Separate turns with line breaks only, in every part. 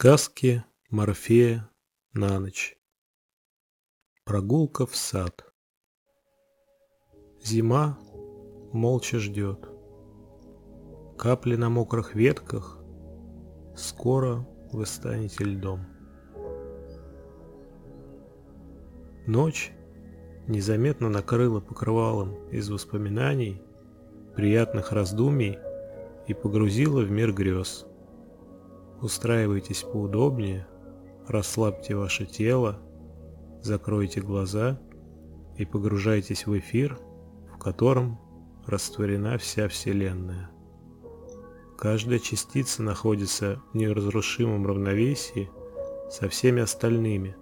Сказки Морфея на ночь. Прогулка в сад. Зима молча ждет. Капли на мокрых ветках, скоро вы станете льдом. Ночь незаметно накрыла покрывалом из воспоминаний, приятных раздумий и погрузила в мир грез. Устраивайтесь поудобнее, расслабьте ваше тело, закройте глаза и погружайтесь в эфир, в котором растворена вся Вселенная. Каждая частица находится в неразрушимом равновесии со всеми остальными.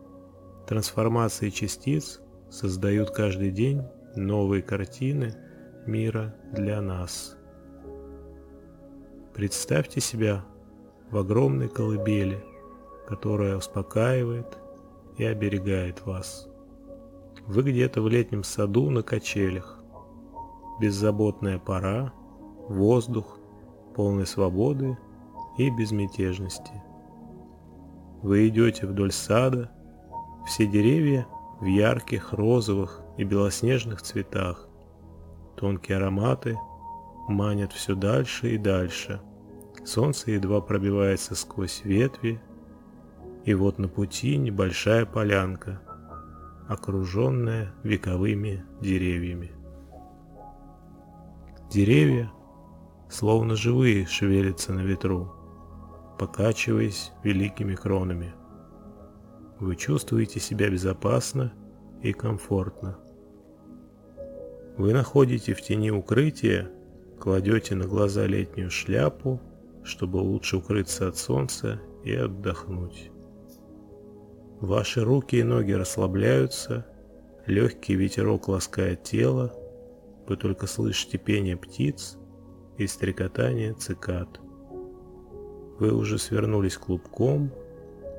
Трансформации частиц создают каждый день новые картины мира для нас. Представьте себя в огромной колыбели, которая успокаивает и оберегает вас. Вы где-то в летнем саду на качелях. Беззаботная пора, воздух, полной свободы и безмятежности. Вы идете вдоль сада, все деревья в ярких розовых и белоснежных цветах. Тонкие ароматы манят все дальше и дальше – Солнце едва пробивается сквозь ветви, и вот на пути небольшая полянка, окруженная вековыми деревьями. Деревья, словно живые, шевелятся на ветру, покачиваясь великими кронами. Вы чувствуете себя безопасно и комфортно. Вы находите в тени укрытия, кладете на глаза летнюю шляпу чтобы лучше укрыться от солнца и отдохнуть. Ваши руки и ноги расслабляются, легкий ветерок ласкает тело, вы только слышите пение птиц и стрекотание цикад. Вы уже свернулись клубком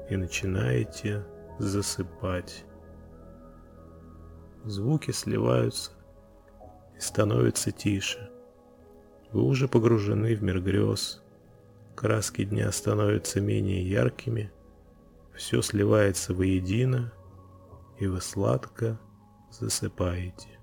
и начинаете засыпать. Звуки сливаются и становятся тише. Вы уже погружены в мир грез, краски дня становятся менее яркими, все сливается воедино, и вы сладко засыпаете.